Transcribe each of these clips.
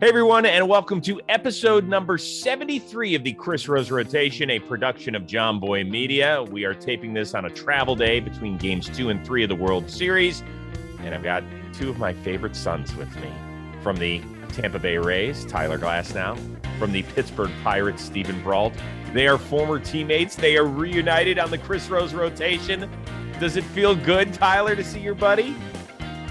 Hey everyone, and welcome to episode number 73 of the Chris Rose Rotation, a production of Jomboy Media. We are taping this on a travel day between games two and three of the World Series. And I've got two of my favorite sons with me from the Tampa Bay Rays, Tyler Glasnow, from the Pittsburgh Pirates, Steven Brault. They are former teammates. They are reunited on the Chris Rose Rotation. Does it feel good, Tyler, to see your buddy?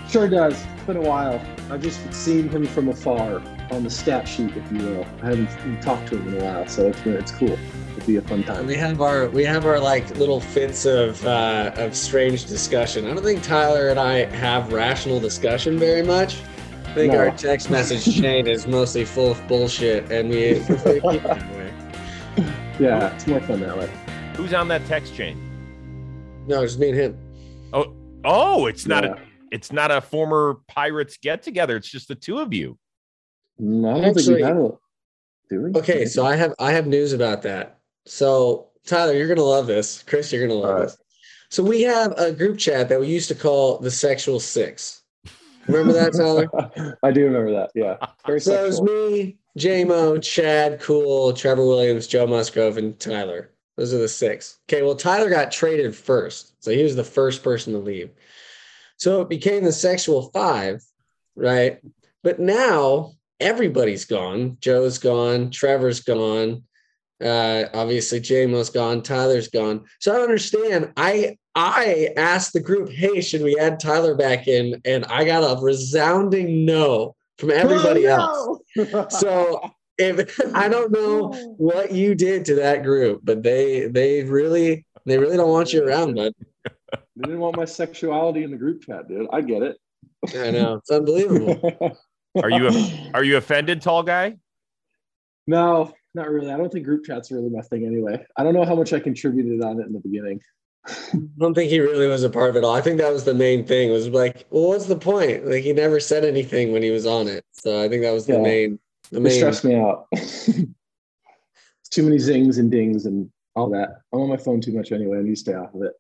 Sure does. It's been a while. I've just seen him from afar on the stat sheet, if you will. I haven't talked to him in a while, so it's it's cool. It'll be a fun time. We have our we have our like little fits of uh, of strange discussion. I don't think Tyler and I have rational discussion very much. I think No. our text message chain is mostly full of bullshit, and we prefer to keep it that way. Yeah, it's more fun that way. Who's on that text chain? No, just me and him. Oh, oh, it's not Yeah. a it's not a former Pirates get together. It's just the two of you. No, I don't think we have a. Do we? Okay, so I have I have news about that. So Tyler, you're gonna love this. Chris, you're gonna love All right. this. So we have a group chat that we used to call the Sexual Six. Remember that, Tyler? I do remember that. Yeah, very So it was me, JMO, Chad, Kuhl, Trevor Williams, Joe Musgrove, and Tyler. Those are the six. Okay, well, Tyler got traded first. So he was the first person to leave. So it became the sexual five, right? But now everybody's gone. Joe's gone, Trevor's gone. Uh, obviously, JMO's gone, Tyler's gone. So I don't understand. I I asked the group, hey, should we add Tyler back in? And I got a resounding no from everybody else. Oh, So if I don't know what you did to that group, but they they really they really don't want you around, bud. they didn't want my sexuality in the group chat, dude. I get it. I know it's unbelievable. Are you Are you offended, tall guy? no, not really. I don't think group chats are really my thing anyway. I don't know how much I contributed on it in the beginning. I don't think he really was a part of it all. I think that was the main thing. Was like, well, what's the point? Like he never said anything when he was on it. So I think that was the Yeah. main the It main. stressed me out. too many zings and dings and all that. I'm on my phone too much anyway. I need to stay off of it.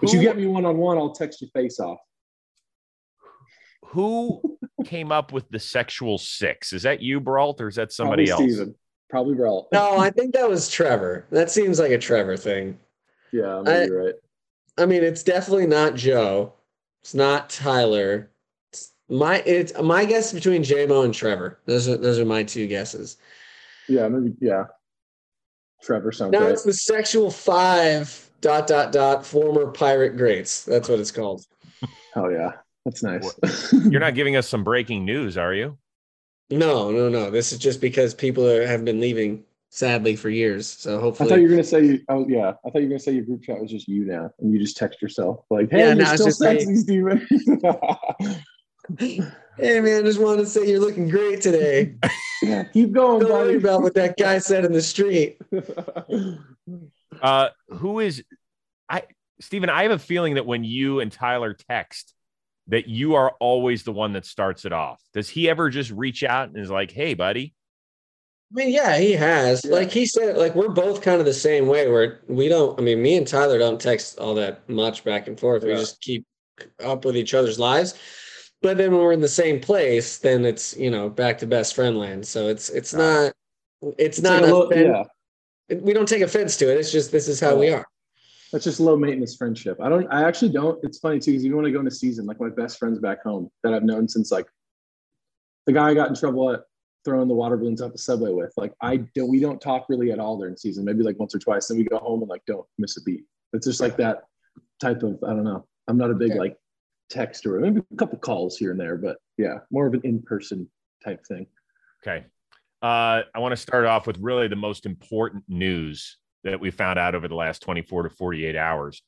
But you get me one on one, I'll text your face off. Who came up with the sexual six? Is that you, Brault, or is that somebody Probably else? Steven. Probably Brault. No, I think that was Trevor. That seems like a Trevor thing. Yeah, maybe I- you're right. I mean, it's definitely not Joe. It's not Tyler. It's my it's my guess is between JMO and Trevor. Those are those are my two guesses. Yeah, maybe. Yeah. Trevor sounds Now right. it's the sexual five dot dot dot former pirate greats. That's what it's called. Oh yeah, that's nice. You're not giving us some breaking news, are you? No, no, no. This is just because people are, have been leaving sadly for years. So hopefully, I thought you were gonna say. Oh yeah, I thought you were gonna say your group chat was just you now, and you just text yourself like, "Hey, Yeah, you're still sexy, Steven. hey man, just wanted to say you're looking great today. Keep going, Don't worry about what that guy said in the street. Uh, who is I, Steven? I have a feeling that when you and Tyler text, that you are always the one that starts it off. Does he ever just reach out and is like, "Hey, buddy"? I mean, yeah, he has. Yeah. Like he said, like we're both kind of the same way. Where we don't. I mean, me and Tyler don't text all that much back and forth. We just keep up with each other's lives. But then when we're in the same place, then it's you know back to best friend land. So it's it's not it's, It's not like a low- yeah, we don't take offense to it. It's just this is how we are. That's just low maintenance friendship. I don't. I actually don't. It's funny too because even when I go into season, like my best friends back home that I've known since like the guy I got in trouble at throwing the water balloons out the subway with. Like I don't. We don't talk really at all during season. Maybe like once or twice. Then we go home and like don't miss a beat. It's just like that type of. I don't know. I'm not a big Okay. like texter. Maybe a couple calls here and there, but yeah, more of an in person type thing. Okay. Uh, I want to start off with really the most important news that we found out over the last 24 to 48 hours.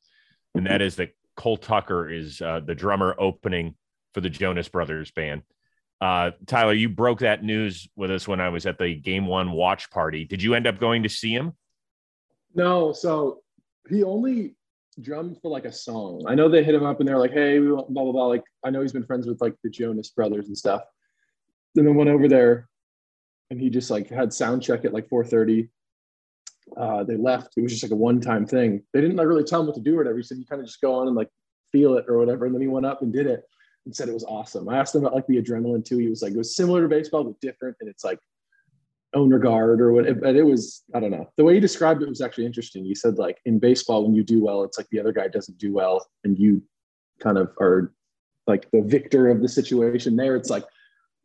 And that is that Cole Tucker is uh, the drummer opening for the Jonas Brothers band. Uh, Tyler, you broke that news with us when I was at the game one watch party. Did you end up going to see him? No, so he only drummed for like a song. I know they hit him up and they're like, "Hey, we want blah blah blah." Like I know he's been friends with like the Jonas Brothers and stuff. Then I went over there, and he just like had sound check at like 4:30. Uh, they left. It was just like a one-time thing. They didn't like, really tell him what to do or whatever. He said you kind of just go on and like feel it or whatever. And then he went up and did it. and said it was awesome. I asked him about like the adrenaline too. He was like, it was similar to baseball, but different. And it's like owner guard or what, but it was, I don't know. The way he described it was actually interesting. He said like in baseball, when you do well, it's like the other guy doesn't do well and you kind of are like the victor of the situation there. It's like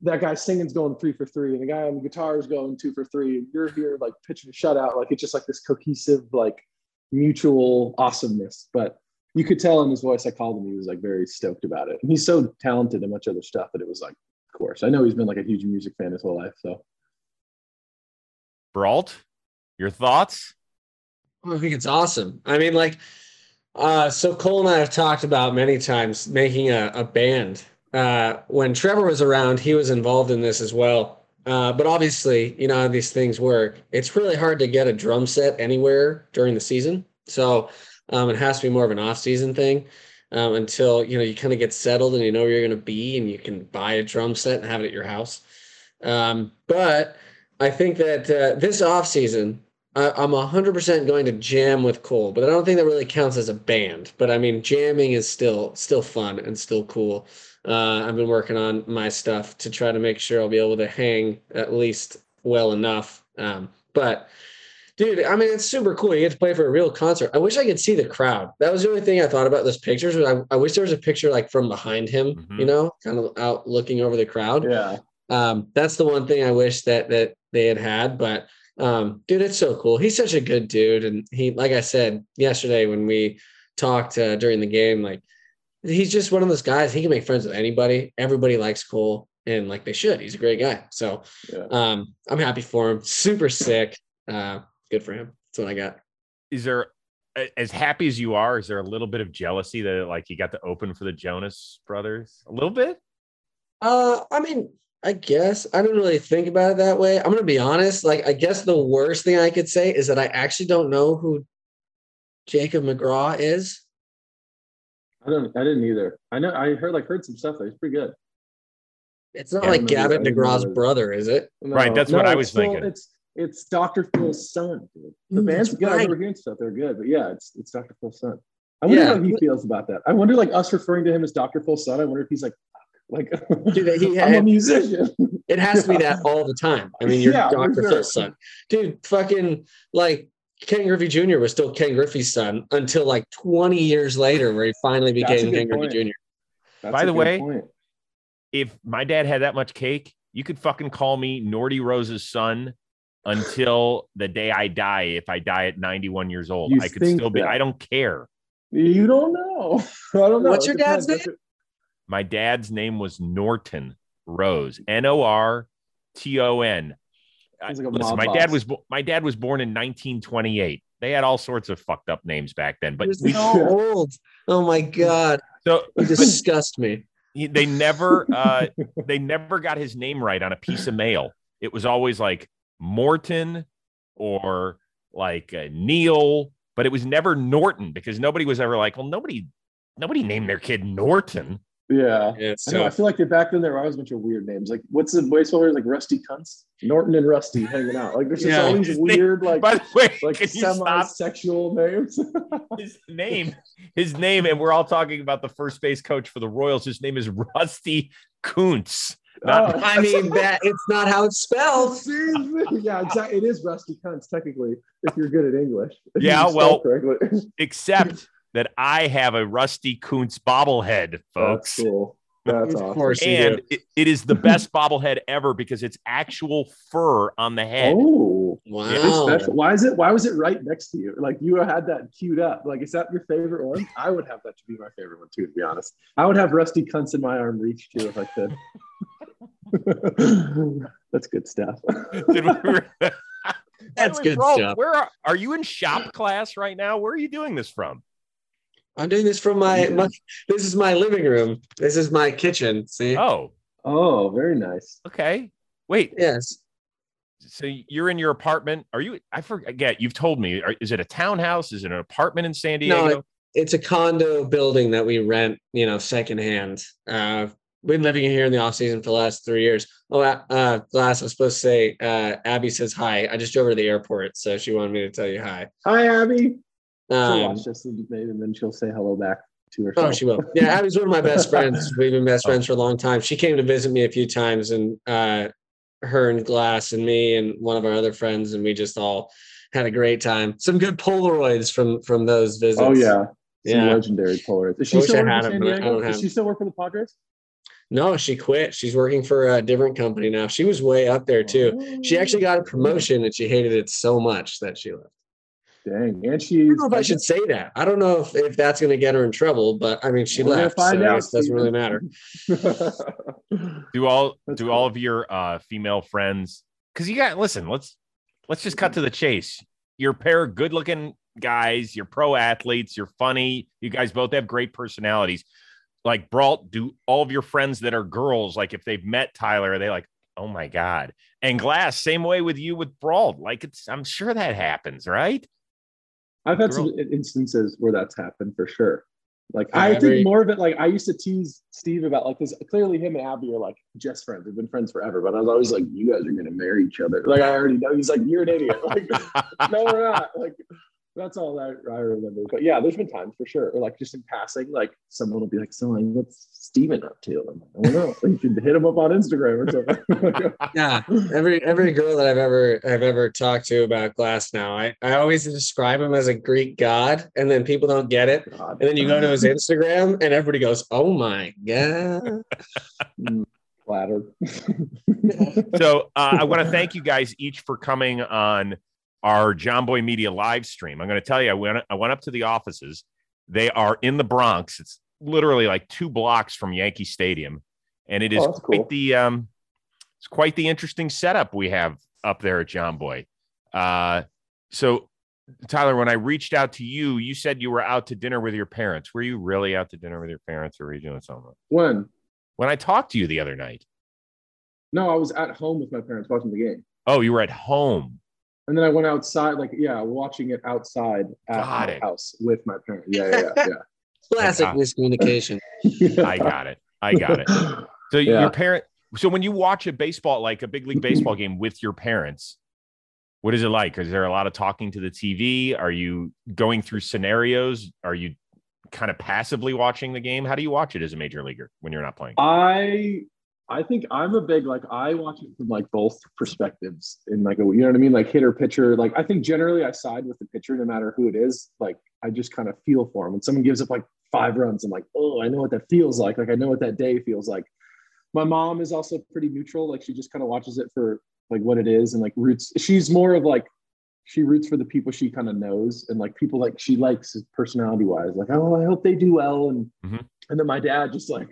that guy singing's going three for three and the guy on the guitar is going two for three. And you're here like pitching a shutout. Like it's just like this cohesive, like mutual awesomeness. But you could tell in his voice, I called him, he was like very stoked about it. And he's so talented and much other stuff that it was like, of course. I know he's been like a huge music fan his whole life. So Brault, your thoughts? I think it's awesome. I mean, like, uh, so Cole and I have talked about many times making a, a band. Uh, when Trevor was around, he was involved in this as well. Uh, but obviously, you know how these things work. It's really hard to get a drum set anywhere during the season. So um, it has to be more of an off-season thing um, until you know you kind of get settled and you know where you're going to be, and you can buy a drum set and have it at your house. Um, but I think that uh, this off-season, I, I'm 100% going to jam with Cole, but I don't think that really counts as a band. But I mean, jamming is still still fun and still cool. Uh, I've been working on my stuff to try to make sure I'll be able to hang at least well enough. Um, but dude, I mean, it's super cool. You get to play for a real concert. I wish I could see the crowd. That was the only thing I thought about those pictures. I, I wish there was a picture like from behind him, Mhm. you know, kind of out looking over the crowd. yeah, Um, that's the one thing I wish that that they had had. But um, dude, it's so cool. He's such a good dude, and he, like I said yesterday when we talked uh, during the game, like he's just one of those guys. He can make friends with anybody. Everybody likes Cole, and like they should. He's a great guy. So yeah. um, I'm happy for him. Super sick. Uh, good for him. That's what I got. Is there as happy as you are, is there a little bit of jealousy that like you got to open for the Jonas brothers? A little bit? Uh, I mean, I guess I didn't really think about it that way. I'm gonna be honest. Like, I guess the worst thing I could say is that I actually don't know who Jacob McGraw is. I don't, I didn't either. I know, I heard like heard some stuff. That he's pretty good. It's not Yeah, like maybe Gavin didn't know DeGraw's that. brother, is it? Right, that's what I was Phil- thinking. It's it's Dr. Phil's son. Dude. The Mm, band's that's good. I right. remember hearing stuff. They're good, but yeah, it's it's Dr. Phil's son. I wonder Yeah. how he feels about that. I wonder, like us referring to him as Dr. Phil's son. I wonder if he's like, like, Dude, he I'm a musician. It has to be that all the time. I mean, you're Yeah, Dr. sure. Phil's son. Dude, fucking like Ken Griffey Jr. was still Ken Griffey's son until like 20 years later, where he finally That's a became good Ken point. Griffey Jr. That's By the way, point. If my dad had that much cake, you could fucking call me Norty Rose's son until the day I die. If I die at 91 years old, You I could still be. that? I don't care. you don't know. I don't know. What's It your dad's depends. name? My dad's name was Norton Rose, N O R T O N. I- Sounds like a Listen, mob my dad was bo- my dad was born in 1928. They had all sorts of fucked up names back then, but He was we, so old. Oh my god, so you disgust me. they never uh, they never got his name right on a piece of mail. It was always like Morton or like uh, Neil, but it was never Norton because nobody was ever like, well, nobody nobody named their kid Norton. Yeah. Yeah, it's I know. I feel like they back then there were always a bunch of weird names. Like what's the baseball players like Rusty Cunts? Norton and Rusty hanging out. Like there's just Yeah. all these His name- weird like By the way, like can you stop semi-sexual names. his name? His name, and we're all talking about the first base coach for the Royals. His name is Rusty Kuntz. Not- Oh. I mean that it's not how it's spelled. yeah, exactly. It is Rusty Cunts technically if you're good at English. Yeah, well, correctly. except that I have a Rusty Kuntz bobblehead, That's folks. cool. That's Of awesome. course. you and it, it is the best bobblehead ever because it's actual fur on the head. Oh, Wow. it's. Why is it? Why was it right next to you? Like you had that queued up. Like, is that your favorite one? I would have that to be my favorite one too. To be honest, I would have Rusty Cunts in my arm reach too if I could. That's good stuff. That's good bro, stuff. Where are, are you in shop class right now? Where are you doing this from? I'm doing this from my, my this is my living room. This is my kitchen. See? Oh, Oh, very nice. okay. Wait, Yes. so you're in your apartment? Are you? I forget. You've told me. Are, is it a townhouse? Is it an apartment in San Diego? No, It's a condo building that we rent, you know, secondhand. Uh been living here in the off season for the last three years. Oh, uh, uh last I was supposed to say, uh, Abby says hi. I just drove her to the airport, so she wanted me to tell you hi. Hi, Abby. She'll Um, watch this and maybe and then she'll say hello back. to herself. Oh, she will. Yeah, Abby's one of my best friends. We've been best friends for a long time. She came to visit me a few times, and uh, her and Glass and me and one of our other friends, and we just all had a great time. Some good Polaroids from from those visits. Oh yeah, Some Yeah. legendary Polaroids. Is she still I working had for them, San but I Diego? don't have Does she still work for the Padres? No, she quit. She's working for a different company now. She was way up there too. She actually got a promotion, and she hated it so much that she left. Dang, and she. I don't know if I should say that. I don't know if, if that's going to get her in trouble, but I mean, she We're left, so out, it doesn't really matter. Do all That's do cool. all of your uh female friends because you got listen, let's let's just cut to the chase. You're a pair of good looking guys, you're pro athletes, you're funny, you guys both have great personalities. Like Brault, do all of your friends that are girls, like if they've met Tyler, are they like, oh my God? And Glass, same way with you with Brault. Like it's I'm sure that happens, right? I've had Girl. some instances where that's happened for sure. Like Yeah, I every- think more of it. Like I used to tease Steve about like because clearly him and Abby are like just friends. They've been friends forever. But I was always like, you guys are gonna marry each other. Like I already know. He's like, you're an idiot. Like no, we're not. Like that's all that I remember. But yeah, there's been times for sure. Or like just in passing, like someone will be like, so like, what's Steven up to? I'm like, I don't know. You should hit him up on Instagram or something. Yeah, every every girl that I've ever I've ever talked to about Glass now, I, I always describe him as a Greek god, and then people don't get it, God. and then you go to his Instagram, and everybody goes, "Oh my god!" Mm, flattered. so uh, I want to thank you guys each for coming on our Jomboy Media live stream. I'm going to tell you, I went I went up to the offices. They are in the Bronx. It's literally like two blocks from Yankee Stadium, and it is Oh, quite cool. the um, it's quite the interesting setup we have up there at Jomboy. Uh, so Tyler, when I reached out to you, you said you were out to dinner with your parents. Were you really out to dinner with your parents, or were you doing something? when? When I talked to you the other night, No, I was at home with my parents watching the game. oh, you were at home. And then I went outside, like, yeah, watching it outside at Got my it. house with my parents. Yeah, yeah, yeah. Classic God. miscommunication. yeah. I got it. I got it. So Yeah. your parent. So when you watch a baseball, like a big league baseball game with your parents, what is it like? Is there a lot of talking to the TV? Are you going through scenarios? Are you kind of passively watching the game? How do you watch it as a major leaguer when you're not playing? I I think I'm a big like I watch it from like both perspectives in like a you know what I mean? Like hitter pitcher like I think generally I side with the pitcher no matter who it is. Like I just kind of feel for him. When someone gives up like five runs I'm like oh I know what that feels like. Like I know what that day feels like. My mom is also pretty neutral. Like she just kind of watches it for like what it is and like roots she's more of like she roots for the people she kind of knows and like people like she likes personality wise like oh I hope they do well. And Mhm. and then my dad just like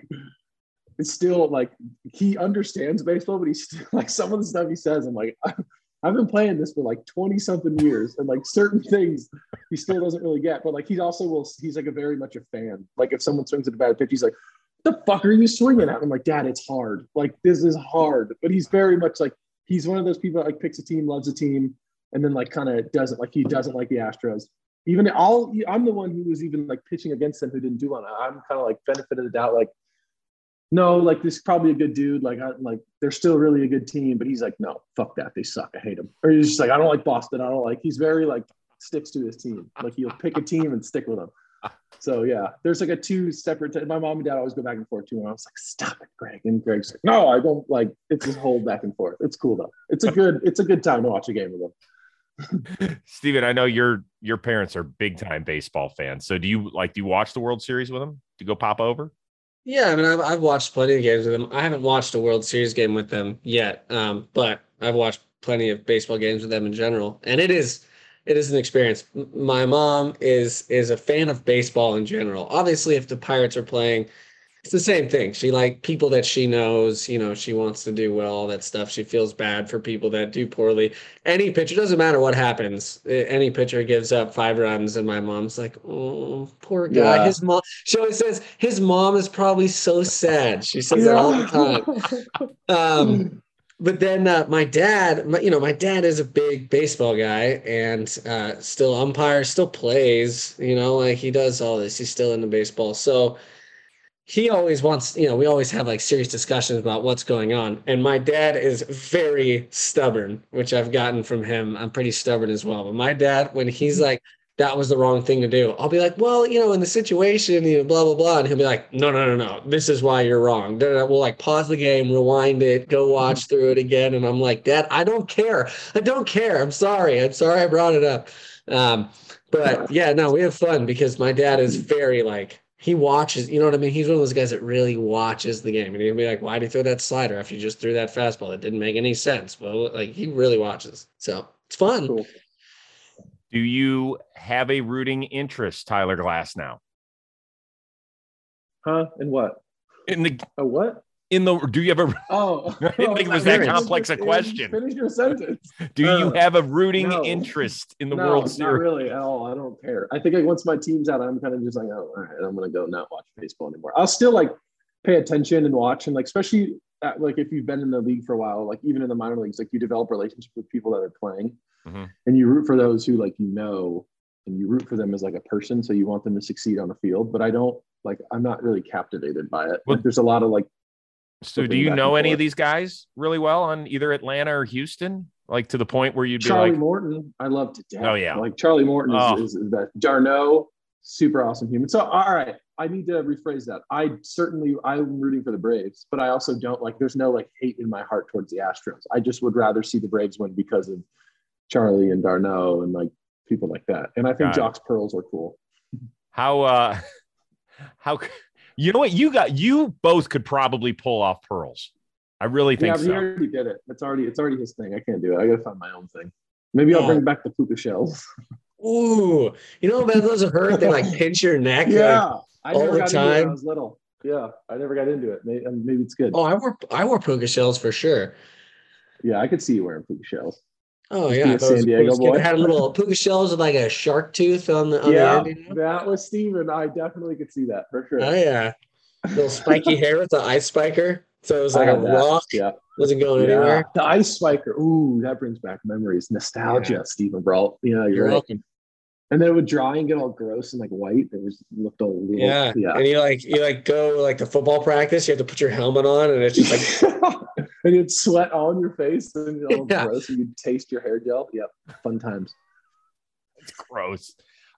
it's still like he understands baseball, but he's still like some of the stuff he says. I'm like, I've been playing this for like 20 something years, and like certain things he still doesn't really get. But like he also will, he's like a very much a fan. Like if someone swings at a bad pitch, he's like, "The fuck are you swinging at?" I'm like, "Dad, it's hard. Like this is hard." But he's very much like he's one of those people that like picks a team, loves a team, and then like kind of doesn't like he doesn't like the Astros. Even all I'm the one who was even like pitching against them who didn't do well. I'm kind of like benefit of the doubt, like no, like this is probably a good dude. Like, I, like they're still really a good team, but he's like, no, fuck that. They suck. I hate them. Or he's just like, I don't like Boston. I don't like. He's very like sticks to his team. Like he'll pick a team and stick with them. So yeah, there's like a two separate. T- my mom and dad always go back and forth too, and I was like, stop it, Greg. And Greg's like, no, I don't like. It's this whole back and forth. It's cool though. It's a good. It's a good time to watch a game with them. Steven, I know your your parents are big time baseball fans. So do you like do you watch the World Series with them? Do you go pop over? Yeah, I mean, I've, I've watched plenty of games with them. I haven't watched a World Series game with them yet, um, but I've watched plenty of baseball games with them in general, and it is it is an experience. My mom is is a fan of baseball in general. Obviously, if the Pirates are playing, it's the same thing. She like people that she knows. You know, she wants to do well, all that stuff. She feels bad for people that do poorly. Any pitcher doesn't matter what happens. Any pitcher gives up five runs, and my mom's like, "Oh, poor guy." Yeah. His mom. She always says his mom is probably so sad. She says that all the time. Um, but then uh, my dad, my, you know, my dad is a big baseball guy and uh, still umpire, still plays. You know, like he does all this. He's still into baseball, so he always wants. You know, we always have like serious discussions about what's going on. And my dad is very stubborn, which I've gotten from him. I'm pretty stubborn as well. But my dad, when he's like. that was the wrong thing to do. I'll be like, well, you know, in the situation, you know, blah blah blah, and he'll be like, no, no, no, no, this is why you're wrong. Then we'll like pause the game, rewind it, go watch through it again, and I'm like, Dad, I don't care. I don't care. I'm sorry. I'm sorry I brought it up. Um, but yeah, no, we have fun because my dad is very like he watches, you know what I mean? He's one of those guys that really watches the game. And he'll be like, why did he throw that slider after you just threw that fastball? It didn't make any sense. Well, like he really watches. So it's fun. Cool. Do you have a rooting interest, Tyler Glasnow? Huh? In what? In the A what? In the do you have a Oh, I didn't think it was that Finish- complex a question. Finish your sentence. do you Uh, have a rooting no. interest in the no, World not Series? really at all. I don't care. I think like once my team's out, I'm kind of just like, oh, all right, I'm gonna go not watch baseball anymore. I'll still like pay attention and watch, and like especially at, like if you've been in the league for a while, like even in the minor leagues, like you develop relationships with people that are playing, Mhm. and you root for those who like you know, and you root for them as like a person, so you want them to succeed on the field. But I don't like I'm not really captivated by it. Well- Like, there's a lot of like So do you know and any of these guys really well on either Atlanta or Houston? Like to the point where you'd be Charlie like, Morton, I love to death. Oh, yeah. like Charlie Morton is, Oh. is, is the best. d'Arnaud, super awesome human. So all right, I need to rephrase that. I certainly I'm rooting for the Braves, but I also don't like. There's no like hate in my heart towards the Astros. I just would rather see the Braves win because of Charlie and d'Arnaud and like people like that. And I think Got it. Joc's pearls are cool. how uh how c- you know what you got you both could probably pull off pearls. I really think yeah, but he already did it. It's already it's already his thing. I can't do it. I gotta find my own thing. Maybe I'll Oh. bring back the puka shells. Ooh, you know when those hurt, they like pinch your neck. like- Yeah, I all never the got into it when time. I was little. Yeah, I never got into it. Maybe, um, maybe it's good. oh, I wore I wore puka shells for sure. Yeah, I could see you wearing puka shells. Oh yeah, I thought it was San Diego boy. Had a little puka shells with like a shark tooth on the on yeah, the end. you know? that was Steven. I definitely could see that for sure. Oh yeah, little spiky hair with the ice spiker. So it was like a that. rock, Yeah, wasn't going yeah. anywhere. The ice spiker. Ooh, that brings back memories, nostalgia. Steven Brault. Yeah, you're, You're right. welcome. And then it would dry and get all gross and like white. It was looked all little. Yeah. yeah. And you like you like go like the football practice, you have to put your helmet on, and it's just like and you'd sweat all in your face and you're all Yeah. gross and you'd taste your hair gel. Yep, fun times. It's gross.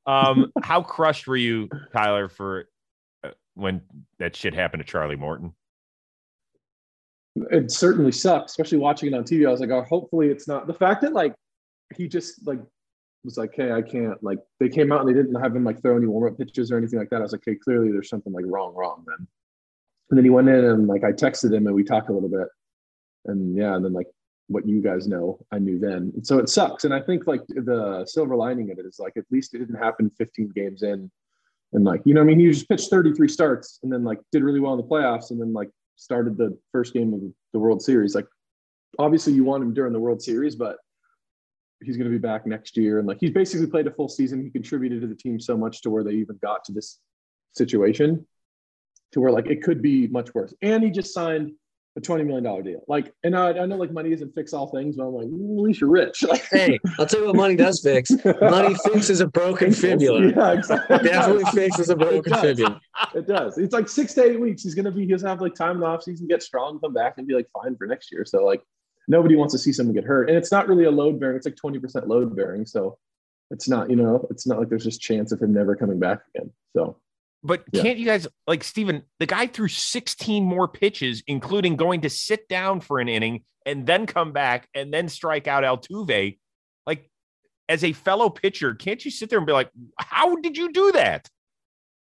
Um, how crushed were you, Tyler, for uh, when that shit happened to Charlie Morton? it certainly sucked, especially watching it on TV. I was like, oh, hopefully it's not the fact that like he just like was like, hey, I can't like they came out and they didn't have him like throw any warm up pitches or anything like that. I was like, okay, clearly there's something like wrong, wrong then. And then he went in and like I texted him and we talked a little bit. And yeah, and then like what you guys know, I knew then. And so it sucks. And I think like the silver lining of it is like at least it didn't happen 15 games in. And like, you know, I mean, he just pitched 33 starts and then like did really well in the playoffs and then like started the first game of the World Series. Like, obviously, you want him during the World Series, but he's going to be back next year. And like, he's basically played a full season. He contributed to the team so much to where they even got to this situation, to where like it could be much worse. And he just signed a twenty million dollar deal. Like, and I, I know like money doesn't fix all things, but I'm like, "Mm, at least you're rich. Like, hey, I'll tell you what money does fix. Money fixes a broken fibula. Yeah, exactly. Definitely fixes a broken does. fibula. It does. It's like six to eight weeks. He's gonna be. He'll have like time in the off season, get strong, come back, and be like fine for next year. So like, nobody wants to see someone get hurt, and it's not really a load bearing. It's like twenty percent load bearing. So it's not. You know, it's not like there's just chance of him never coming back again. So But Yeah. can't you guys like Steven, the guy threw 16 more pitches, including going to sit down for an inning and then come back and then strike out Altuve. Like as a fellow pitcher, can't you sit there and be like, how did you do that?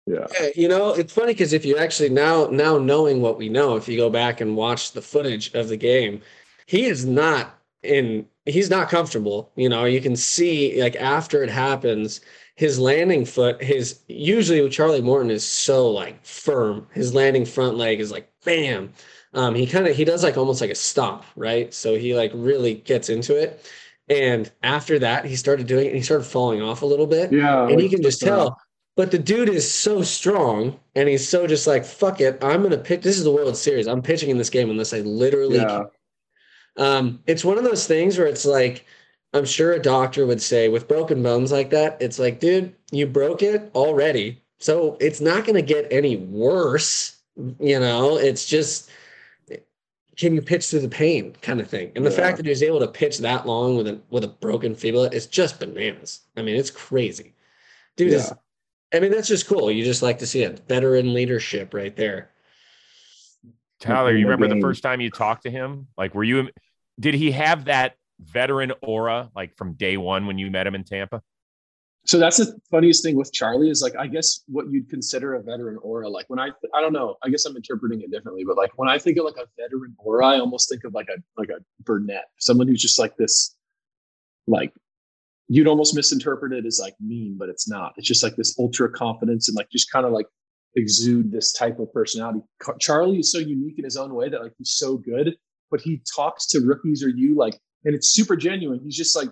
yeah, Yeah, you know, it's funny because if you actually now now knowing what we know, if you go back and watch the footage of the game, he is not in he's not comfortable. You know, you can see like after it happens, his landing foot, his usually with Charlie Morton is so like firm. His landing front leg is like bam. Um, he kind of he does like almost like a stomp, right? So he like really gets into it. And after that, he started doing it and he started falling off a little bit yeah. and you can just tell. But the dude is so strong, and he's so just like, "Fuck it, I'm gonna pitch." This is the World Series. I'm pitching in this game unless I literally. Yeah, Um, it's one of those things where it's like, I'm sure a doctor would say with broken bones like that, it's like, dude, you broke it already, so it's not gonna get any worse. You know, it's just. Can you pitch through the pain, kind of thing, and the Yeah. fact that he was able to pitch that long with a with a broken fibula is just bananas. I mean, it's crazy. dude Yeah. is. I mean, that's just cool. You just like to see it. Veteran leadership right there. Tyler, you remember the first time you talked to him? Like, were you? Did he have that veteran aura like from day one when you met him in Tampa? So that's the funniest thing with Charlie is like I guess what you'd consider a veteran aura. Like when I I don't know, I guess I'm interpreting it differently, but like when I think of like a veteran aura, I almost think of like a like a Burnett, someone who's just like this, like you'd almost misinterpret it as like mean, but it's not. It's just like this ultra confidence and like just kind of like exude this type of personality. Charlie is so unique in his own way that like he's so good, but he talks to rookies or you like, and it's super genuine. He's just like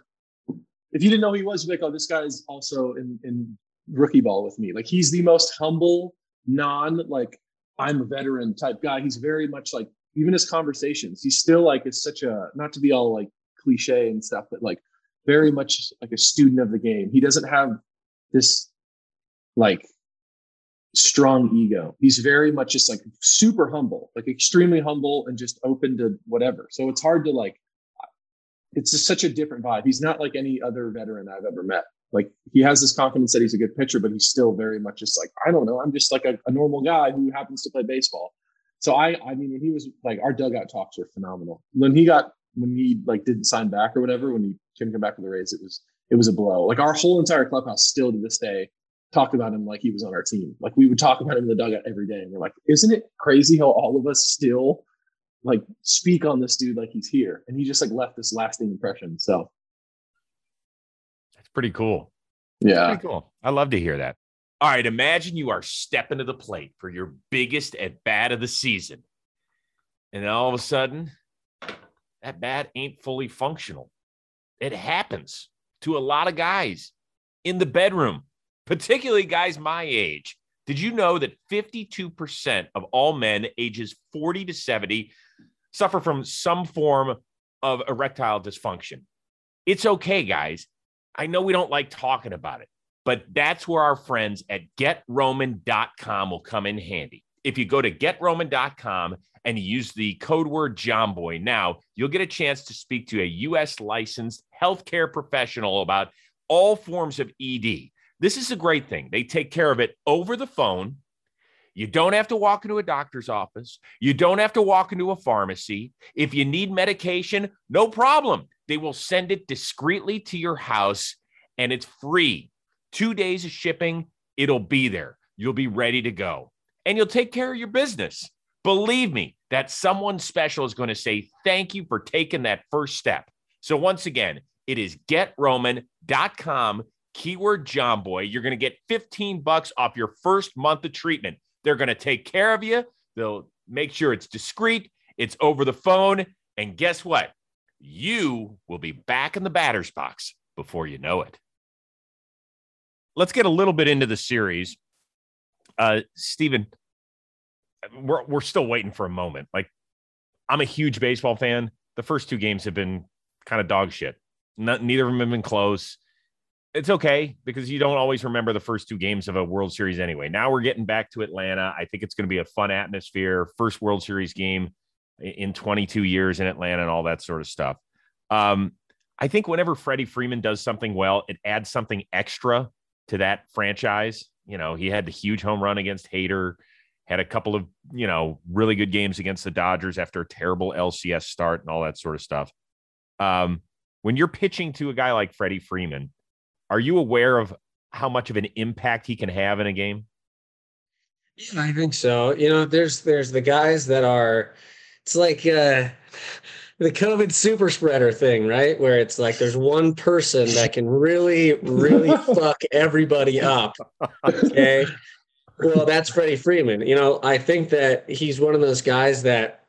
if you didn't know who he was, you'd be like, oh, this guy's also in, in rookie ball with me. Like he's the most humble, non like I'm a veteran type guy. He's very much like even his conversations, he's still like it's such a not to be all like cliche and stuff, but like very much like a student of the game. He doesn't have this like strong ego. He's very much just like super humble, like extremely humble and just open to whatever. So it's hard to like it's just such a different vibe. He's not like any other veteran I've ever met. Like he has this confidence that he's a good pitcher, but he's still very much just like, I don't know, I'm just like a, a normal guy who happens to play baseball. So I I mean when he was like our dugout talks were phenomenal. When he got when he like didn't sign back or whatever, when he couldn't come back to the Rays, it was it was a blow. Like our whole entire clubhouse still to this day talked about him like he was on our team. Like we would talk about him in the dugout every day. And we're like, isn't it crazy how all of us still like speak on this dude like he's here? And he just like left this lasting impression. So That's pretty cool. yeah. Pretty cool. I love to hear that. All right, imagine you are stepping to the plate for your biggest at bat of the season. And all of a sudden, that bat ain't fully functional. It happens to a lot of guys in the bedroom, particularly guys my age. Did you know that 52% of all men ages 40 to 70 suffer from some form of erectile dysfunction? It's okay, guys. I know we don't like talking about it, but that's where our friends at getroman.com will come in handy. If you go to getroman.com and use the code word JOMBOY now, you'll get a chance to speak to a US licensed healthcare professional about all forms of ED. This is a great thing. They take care of it over the phone. You don't have to walk into a doctor's office. You don't have to walk into a pharmacy. If you need medication, no problem. They will send it discreetly to your house and it's free. Two days of shipping, it'll be there. You'll be ready to go and you'll take care of your business. Believe me, that someone special is going to say thank you for taking that first step. So, once again, it is getroman.com, keyword Jomboy. You're going to get 15 bucks off your first month of treatment. They're going to take care of you. They'll make sure it's discreet, it's over the phone. And guess what? You will be back in the batter's box before you know it. Let's get a little bit into the series. Uh, Steven, we're, we're still waiting for a moment. Like, I'm a huge baseball fan. The first two games have been kind of dog shit. Neither of them have been close. It's okay because you don't always remember the first two games of a World Series anyway. Now we're getting back to Atlanta. I think it's going to be a fun atmosphere. First World Series game in 22 years in Atlanta and all that sort of stuff. Um, I think whenever Freddie Freeman does something well, it adds something extra to that franchise. You know, he had the huge home run against Hader, had a couple of, you know, really good games against the Dodgers after a terrible LCS start and all that sort of stuff. Um, when you're pitching to a guy like Freddie Freeman, are you aware of how much of an impact he can have in a game? Yeah, I think so. You know, there's there's the guys that are it's like uh the COVID super spreader thing, right? Where it's like there's one person that can really, really fuck everybody up. Okay. Well, that's Freddie Freeman. You know, I think that he's one of those guys that,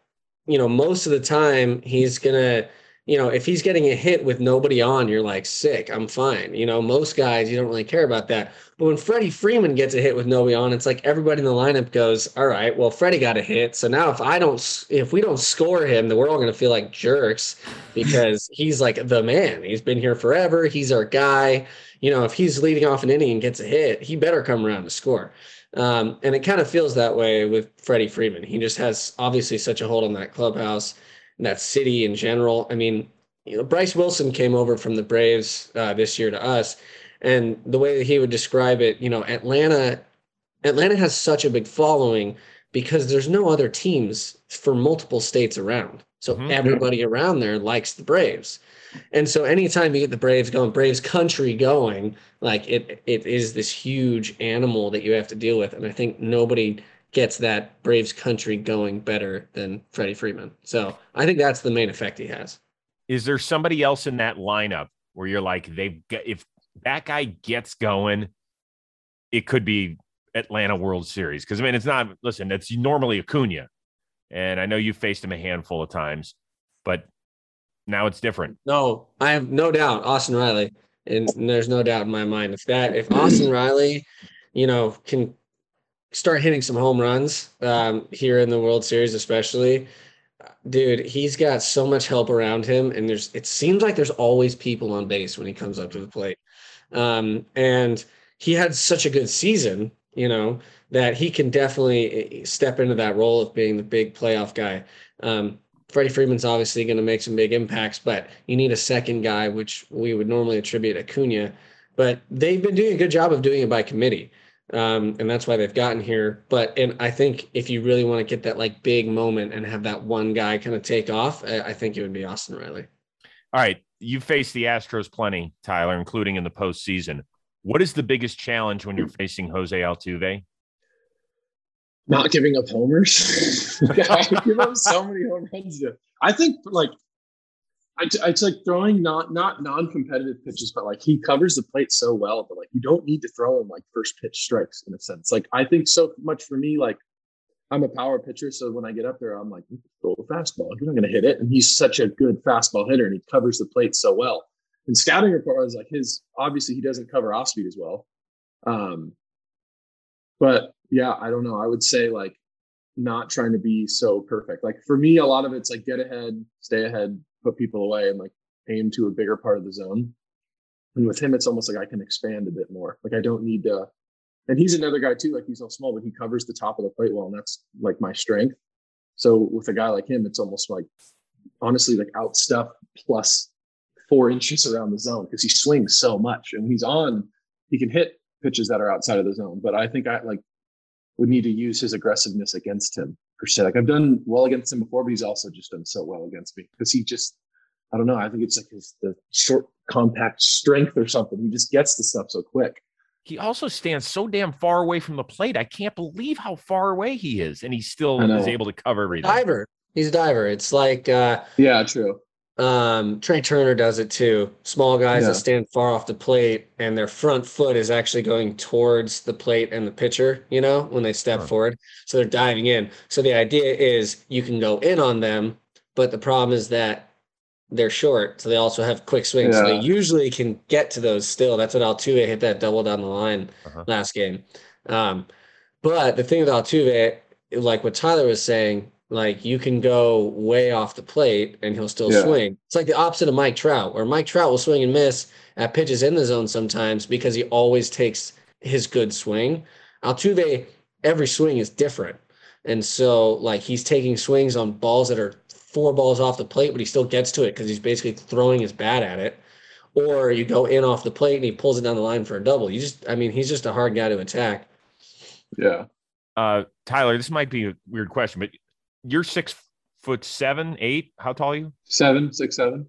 you know, most of the time he's gonna you know, if he's getting a hit with nobody on, you're like, sick, I'm fine. You know, most guys, you don't really care about that. But when Freddie Freeman gets a hit with nobody on, it's like everybody in the lineup goes, all right, well, Freddie got a hit. So now if I don't, if we don't score him, then we're all going to feel like jerks because he's like the man. He's been here forever. He's our guy. You know, if he's leading off an inning and gets a hit, he better come around to score. Um, and it kind of feels that way with Freddie Freeman. He just has obviously such a hold on that clubhouse that city in general. I mean, you know, Bryce Wilson came over from the Braves uh, this year to us, And the way that he would describe it, you know, Atlanta, Atlanta has such a big following because there's no other teams for multiple states around. So Mhm. everybody around there likes the Braves. And so anytime you get the Braves going, Braves country going, like it it is this huge animal that you have to deal with. And I think nobody gets that Braves country going better than Freddie Freeman. So I think that's the main effect he has. Is there somebody else in that lineup where you're like, they've got, if that guy gets going, it could be Atlanta World Series? Because I mean, it's not, listen, it's normally Acuna. And I know you faced him a handful of times, but now it's different. No, I have no doubt Austin Riley. And there's no doubt in my mind if that if Austin Riley, you know, can start hitting some home runs um, here in the World Series, especially, dude, he's got so much help around him, and there's it seems like there's always people on base when he comes up to the plate. Um, and he had such a good season, you know, that he can definitely eh, step into that role of being the big playoff guy. Um, Freddie Freeman's obviously going to make some big impacts, but you need a second guy, which we would normally attribute Acuna. But they've been doing a good job of doing it by committee, um, and that's why they've gotten here. But and I think if you really want to get that like big moment and have that one guy kind of take off, I, I think it would be Austin Riley. All right. You faced the Astros plenty, Tyler, including in the postseason. What is the biggest challenge when you're facing Jose Altuve? not giving up homers. I give up so many home runs. I think like It's like throwing not not non-competitive pitches, but like he covers the plate so well that like you don't need to throw him like first pitch strikes in a sense. Like I think so much for me, like I'm a power pitcher, so when I get up there, I'm like throw the fastball. You're not going to hit it, and he's such a good fastball hitter, and he covers the plate so well. And scouting report was like his obviously he doesn't cover off speed as well. Um, but yeah, I don't know. I would say like not trying to be so perfect. Like for me, a lot of it's like get ahead, stay ahead, put people away, and like aim to a bigger part of the zone. And with him, it's almost like I can expand a bit more. Like I don't need to. And he's another guy too. Like he's so small, but he covers the top of the plate well, and that's like my strength. So with a guy like him, it's almost like honestly like out stuff plus four inches around the zone because he swings so much. And when he's on, he can hit pitches that are outside of the zone. But I think I like would need to use his aggressiveness against him per se. Like I've done well against him before, but he's also just done so well against me because he just, I don't know. I think it's like his the short, compact strength or something. He just gets the stuff so quick. He also stands so damn far away from the plate. I can't believe how far away he is, and he still is able to cover everything. Diver. He's a diver. It's like uh, Yeah, true. Um, Trea Turner does it too. Small guys Yeah. that stand far off the plate and their front foot is actually going towards the plate and the pitcher, you know, when they step Sure. forward. So they're diving in. So the idea is you can go in on them, but the problem is that they're short. So they also have quick swings. So they usually can get to those still. That's what Altuve hit that double down the line Uh-huh. last game. Um, but the thing with Altuve, like what Tyler was saying, like you can go way off the plate and he'll still Yeah. swing. It's like the opposite of Mike Trout, where Mike Trout will swing and miss at pitches in the zone sometimes because he always takes his good swing. Altuve, every swing is different. And so like he's taking swings on balls that are four balls off the plate, but he still gets to it because he's basically throwing his bat at it. Or you go in off the plate and he pulls it down the line for a double. You just I mean, he's just a hard guy to attack. Yeah. Uh, Tyler, this might be a weird question, but you're six foot seven, eight. How tall are you? Seven, six, seven.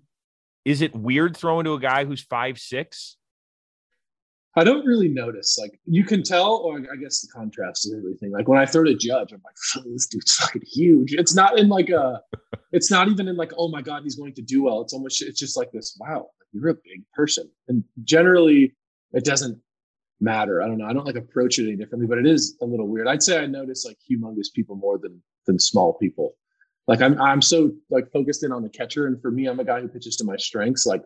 Is it weird throwing to a guy who's five six? I don't really notice. Like you can tell, or I guess the contrast is everything. Like when I throw to Judge, I'm like, "Oh, this dude's fucking huge. It's not in like a, it's not even in like, oh my god, he's going to do well. It's almost, it's just like this. Wow, you're a big person, and generally, it doesn't matter. I don't know. I don't like approach it any differently, but it is a little weird. I'd say I notice like humongous people more than than small people. Like I'm, I'm so like focused in on the catcher, and for me, I'm a guy who pitches to my strengths. Like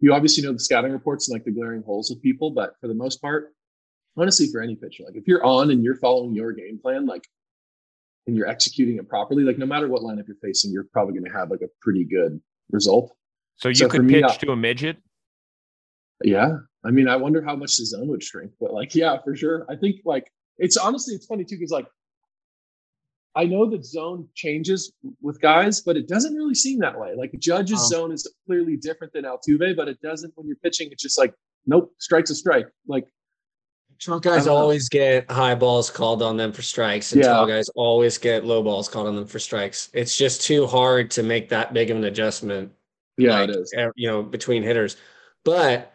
you obviously know the scouting reports and like the glaring holes of people, but for the most part, honestly, for any pitcher, like if you're on and you're following your game plan, like and you're executing it properly, like no matter what lineup you're facing, you're probably going to have like a pretty good result. So you So could me, pitch I- to a midget. Yeah. I mean, I wonder how much the zone would shrink, but like, yeah, for sure. I think like it's honestly, it's funny too, because like I know that zone changes with guys, but it doesn't really seem that way. Like Judge's Oh. zone is clearly different than Altuve, but it doesn't when you're pitching. It's just like nope, strike's a strike. Like Short guys always get high balls called on them for strikes, and Yeah. tall guys always get low balls called on them for strikes. It's just too hard to make that big of an adjustment yeah, like, it is. you know, between hitters. But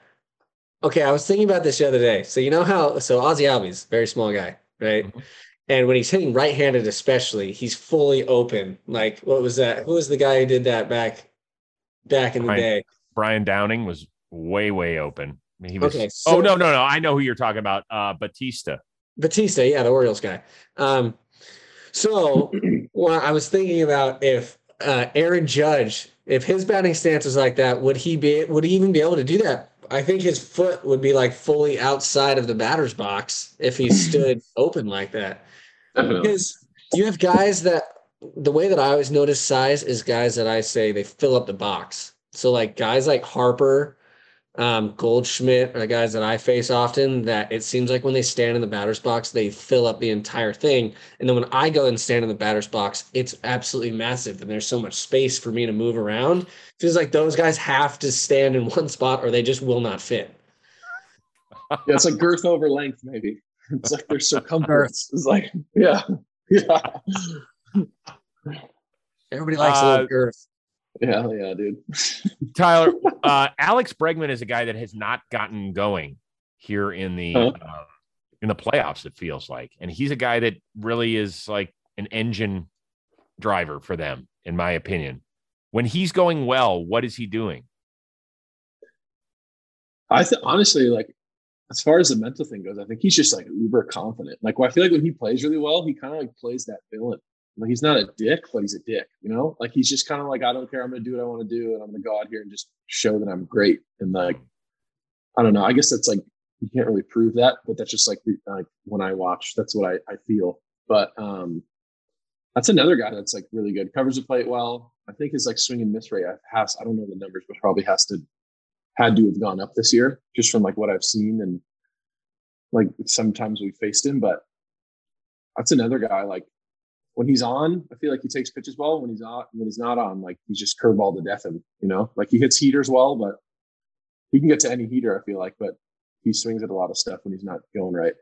okay, I was thinking about this the other day. So you know how so Ozzie Albies, very small guy, right? Mhm. And when he's hitting right-handed, especially, he's fully open. Like what was that? Who was the guy who did that back back in the Brian- day? Brian Downing was way, way open. I mean, he was. Okay, oh no, no, no! I know who you're talking about. Uh, Batista. Batista, yeah, the Orioles guy. Um, so well, I was thinking about if uh, Aaron Judge, if his batting stance was like that, would he be? Would he even be able to do that? I think his foot would be like fully outside of the batter's box if he stood open like that. Definitely. Because you have guys that the way that I always notice size is guys that I say they fill up the box. So like guys like Harper, um, Goldschmidt are the guys that I face often that it seems like when they stand in the batter's box, they fill up the entire thing. And then when I go and stand in the batter's box, it's absolutely massive. And there's so much space for me to move around. Feels like those guys have to stand in one spot or they just will not fit. Yeah, it's like girth over length, maybe. It's like their circumference. It's like, yeah, yeah, Everybody likes a Uh, little girth. yeah, yeah, dude. Tyler, uh, Alex Bregman is a guy that has not gotten going here in the Huh? uh, in the playoffs. It feels like, and he's a guy that really is like an engine driver for them, in my opinion. When he's going well, what is he doing? I think honestly, like as far as the mental thing goes, I think he's just like uber confident. Like I feel like when he plays really well, he kind of like plays that villain. Like he's not a dick, but he's a dick, you know? Like he's just kind of like, I don't care, I'm gonna do what I want to do, and I'm gonna go out here and just show that I'm great. And like, I don't know. I guess that's like you can't really prove that, but that's just like the, like when I watch, that's what I, I feel. But um that's another guy that's like really good. Covers the plate well. I think his like swing and miss rate has I don't know the numbers, but probably has to had to have gone up this year just from like what I've seen and like sometimes we faced him, but that's another guy like when he's on, I feel like he takes pitches well. When he's not, when he's not on, like he's just curveball to death him, you know, like he hits heaters well, but he can get to any heater, I feel like, but he swings at a lot of stuff when he's not going right.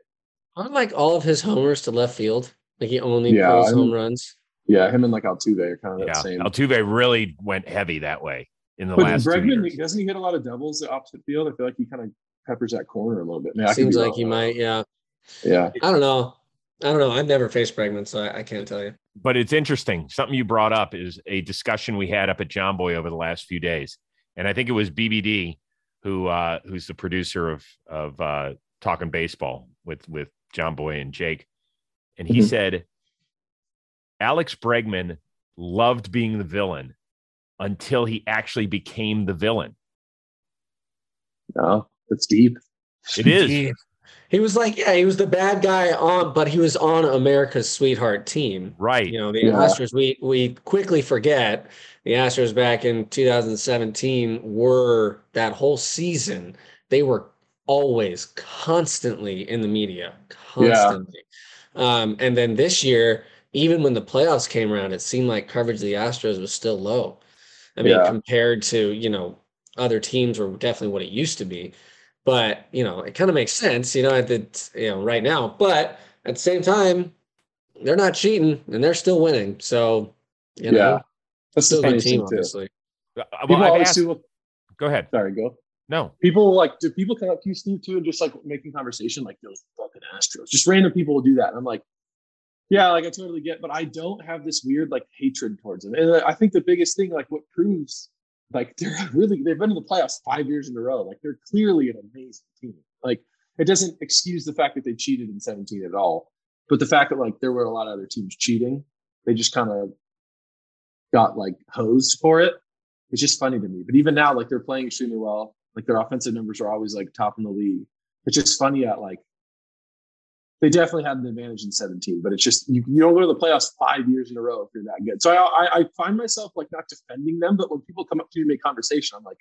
Aren't like all of his homers to left field? Like he only Yeah, pulls home runs. Yeah, him and like Altuve are kind of that Yeah, same. Altuve really went heavy that way in the but last two Bregman years. doesn't he hit a lot of doubles at opposite field? I feel like he kind of peppers that corner a little bit. Man, I could Seems be like wrong. he might. Yeah, Yeah, I don't know. I don't know. I've never faced Bregman, so I, I can't tell you. but it's interesting. Something you brought up is a discussion we had up at Jomboy over the last few days, and I think it was BBD who uh, who's the producer of of uh, Talking Baseball with with Jomboy and Jake, and he Mhm. said Alex Bregman loved being the villain until he actually became the villain. no, it's deep. It is He, he was like, yeah, he was the bad guy on, but he was on America's sweetheart team. right. You know, the Yeah. Astros. We we quickly forget the Astros back in 2017 were that whole season. They were always constantly in the media, Yeah. constantly. Um, and then this year, even when the playoffs came around, it seemed like coverage of the Astros was still low. I mean, Yeah. compared to you know other teams, were definitely what it used to be. But you know, it kind of makes sense, you know, at the you know right now. But at the same time, they're not cheating and they're still winning. So you know, Yeah. That's still the a good funny team, thing obviously. Uh, People Well, I've always asked, do. go ahead. Sorry, go. No, People like do people come up to you, Steve, too, and just like making conversation like those fucking Astros. Just random people will do that. And I'm like, yeah, like I totally get, but I don't have this weird like hatred towards them. And uh, I think the biggest thing, like what proves like they're really they've been in the playoffs five years in a row. Like they're clearly an amazing team. Like it doesn't excuse the fact that they cheated in 17 at all. But the fact that like there were a lot of other teams cheating, they just kind of got like hosed for it. It's just funny to me. But even now, like they're playing extremely well. Like their offensive numbers are always like top in the league. It's just funny at like they definitely had an advantage in 17, but it's just you, you don't go to the playoffs five years in a row if you're that good. So I, I, I find myself like not defending them, but when people come up to me and make conversation, I'm like,